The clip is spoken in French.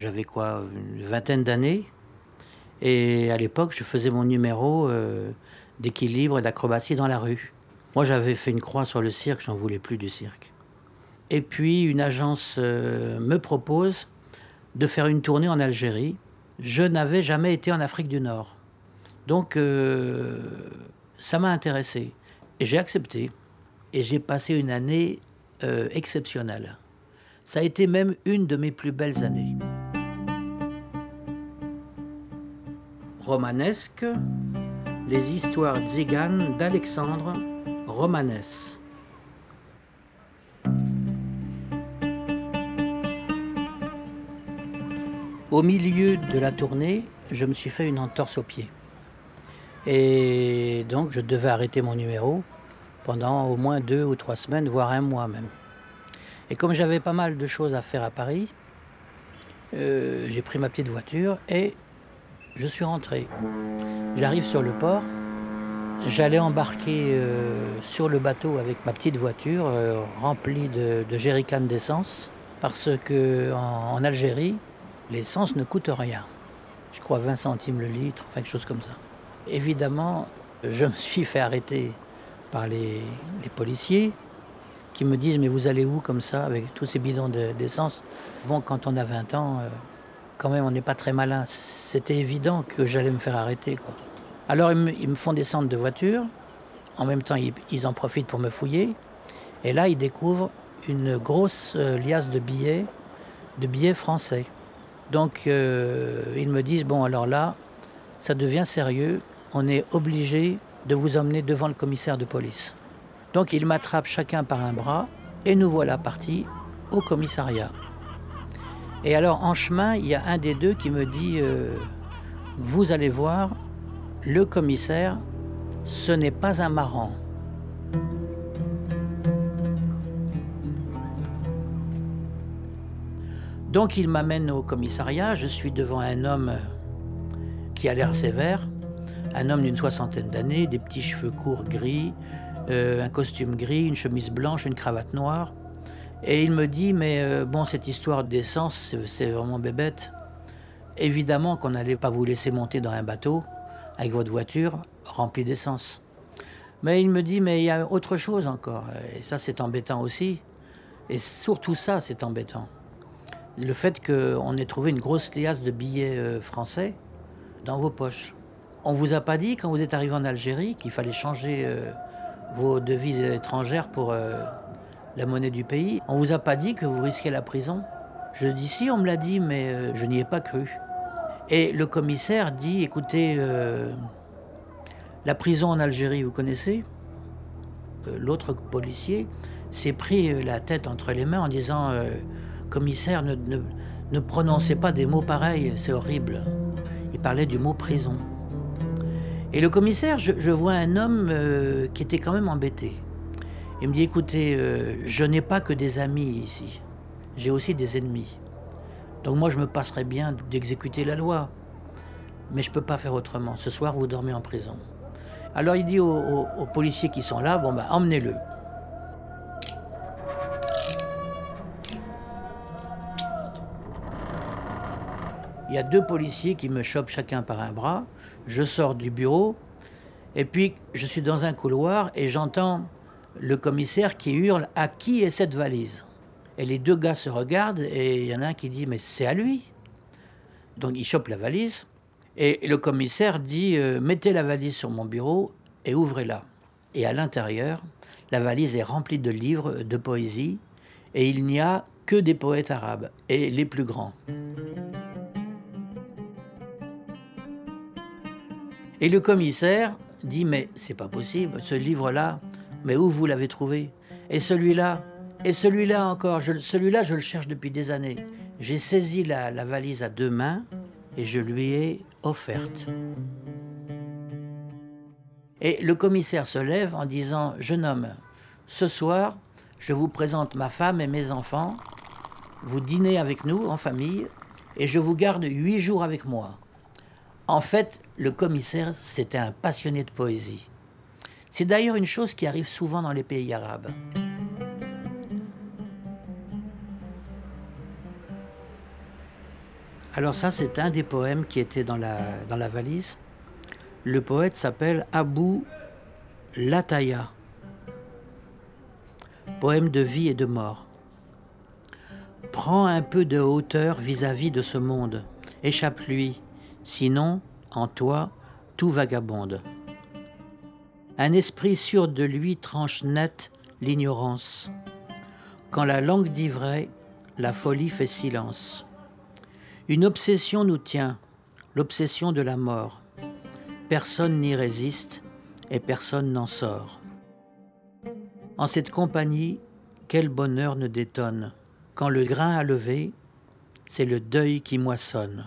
J'avais quoi, une vingtaine d'années. Et à l'époque, je faisais mon numéro euh, d'équilibre et d'acrobatie dans la rue. Moi, j'avais fait une croix sur le cirque, j'en voulais plus du cirque. Et puis, une agence euh, me propose de faire une tournée en Algérie. Je n'avais jamais été en Afrique du Nord. Donc, euh, ça m'a intéressé. Et j'ai accepté. Et j'ai passé une année exceptionnelle. Ça a été même une de mes plus belles années. Romanesque, les histoires tziganes d'Alexandre Romanès. Au milieu de la tournée, je me suis fait une entorse au pied. Et donc je devais arrêter mon numéro pendant au moins deux ou trois semaines, voire un mois même. Et comme j'avais pas mal de choses à faire à Paris, euh, j'ai pris ma petite voiture et je suis rentré. J'arrive sur le port. J'allais embarquer euh, sur le bateau avec ma petite voiture euh, remplie de, de d'essence parce que en, Algérie, l'essence ne coûte rien. Je crois 20 centimes le litre, enfin quelque chose comme ça. Évidemment, je me suis fait arrêter par les, policiers qui me disent mais vous allez où comme ça avec tous ces bidons d'essence? Bon, quand on a 20 ans, euh, quand même, on n'est pas très malin. C'était évident que j'allais me faire arrêter. Alors, ils me, font descendre de voiture. En même temps, ils, en profitent pour me fouiller. Et là, ils découvrent une grosse euh, liasse de billets, de billets français. Donc, euh, ils me disent bon, alors là, ça devient sérieux. On est obligé de vous emmener devant le commissaire de police. Donc, ils m'attrapent chacun par un bras et nous voilà partis au commissariat. Et alors en chemin, il y a un des deux qui me dit, euh, vous allez voir, le commissaire, ce n'est pas un marrant. Donc il m'amène au commissariat, je suis devant un homme qui a l'air sévère, un homme d'une soixantaine d'années, des petits cheveux courts gris, euh, un costume gris, une chemise blanche, une cravate noire. Et il me dit, mais euh, bon, cette histoire d'essence, c'est vraiment bébête. Évidemment qu'on n'allait pas vous laisser monter dans un bateau avec votre voiture remplie d'essence. Mais il me dit, mais il y a autre chose encore. Et ça, c'est embêtant aussi. Et surtout ça, c'est embêtant. Le fait qu'on ait trouvé une grosse liasse de billets euh, français dans vos poches. On vous a pas dit, quand vous êtes arrivé en Algérie, qu'il fallait changer euh, vos devises étrangères pour la monnaie du pays. On vous a pas dit que vous risquez la prison? Je dis si, on me l'a dit, mais euh, je n'y ai pas cru. Et le commissaire dit, écoutez, euh, la prison en Algérie, vous connaissez? Euh, L'autre policier s'est pris la tête entre les mains en disant, commissaire, ne, ne, prononcez pas des mots pareils, c'est horrible. Il parlait du mot prison. Et le commissaire, je vois un homme qui était quand même embêté. Il me dit écoutez, euh, je n'ai pas que des amis ici, j'ai aussi des ennemis. Donc moi, je me passerais bien d'exécuter la loi. Mais je ne peux pas faire autrement. Ce soir, vous dormez en prison. Alors il dit aux, policiers qui sont là, bon bah emmenez-le. Il y a deux policiers qui me chopent chacun par un bras. Je sors du bureau et puis je suis dans un couloir et j'entends le commissaire qui hurle À qui est cette valise? Et les deux gars se regardent et il y en a un qui dit Mais c'est à lui. Donc il chope la valise et le commissaire dit euh, Mettez la valise sur mon bureau et ouvrez-la. Et à l'intérieur, la valise est remplie de livres, de poésie et il n'y a que des poètes arabes et les plus grands. Et le commissaire dit Mais c'est pas possible, ce livre-là, mais où vous l'avez trouvé? Et celui-là? Et celui-là encore Celui-là, je le cherche depuis des années. J'ai saisi la, valise à deux mains et je lui ai offerte. Et le commissaire se lève en disant Jeune homme, ce soir, je vous présente ma femme et mes enfants. Vous dînez avec nous en famille et je vous garde huit jours avec moi. En fait, le commissaire, c'était un passionné de poésie. C'est d'ailleurs une chose qui arrive souvent dans les pays arabes. Alors ça, c'est un des poèmes qui était dans la, valise. Le poète s'appelle Abou Lataya. Poème de vie et de mort. Prends un peu de hauteur vis-à-vis de ce monde. Échappe-lui. Sinon, en toi, tout vagabonde. Un esprit sûr de lui tranche net l'ignorance. Quand la langue dit vrai, la folie fait silence. Une obsession nous tient, l'obsession de la mort. Personne n'y résiste et personne n'en sort. En cette compagnie, quel bonheur ne détonne. Quand le grain a levé, c'est le deuil qui moissonne.